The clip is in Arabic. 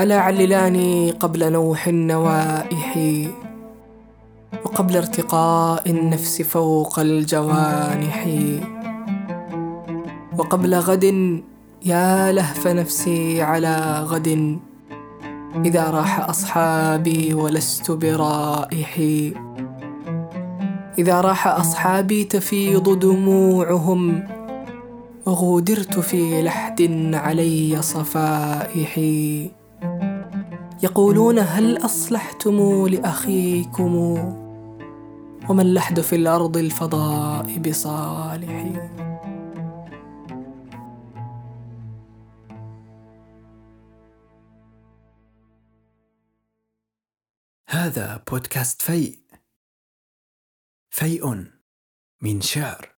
ألا عللاني قبل نوح النوائح وقبل ارتقاء النفس فوق الجوانح وقبل غد يا لهف نفسي على غد إذا راح أصحابي ولست برائحي إذا راح أصحابي تفيض دموعهم وغودرت في لحد علي صفائحي يقولون هل أصلحتم لأخيكم؟ وما اللحد في الأرض الفضاء بصالح؟ هذا بودكاست فيء. فيء من شعر.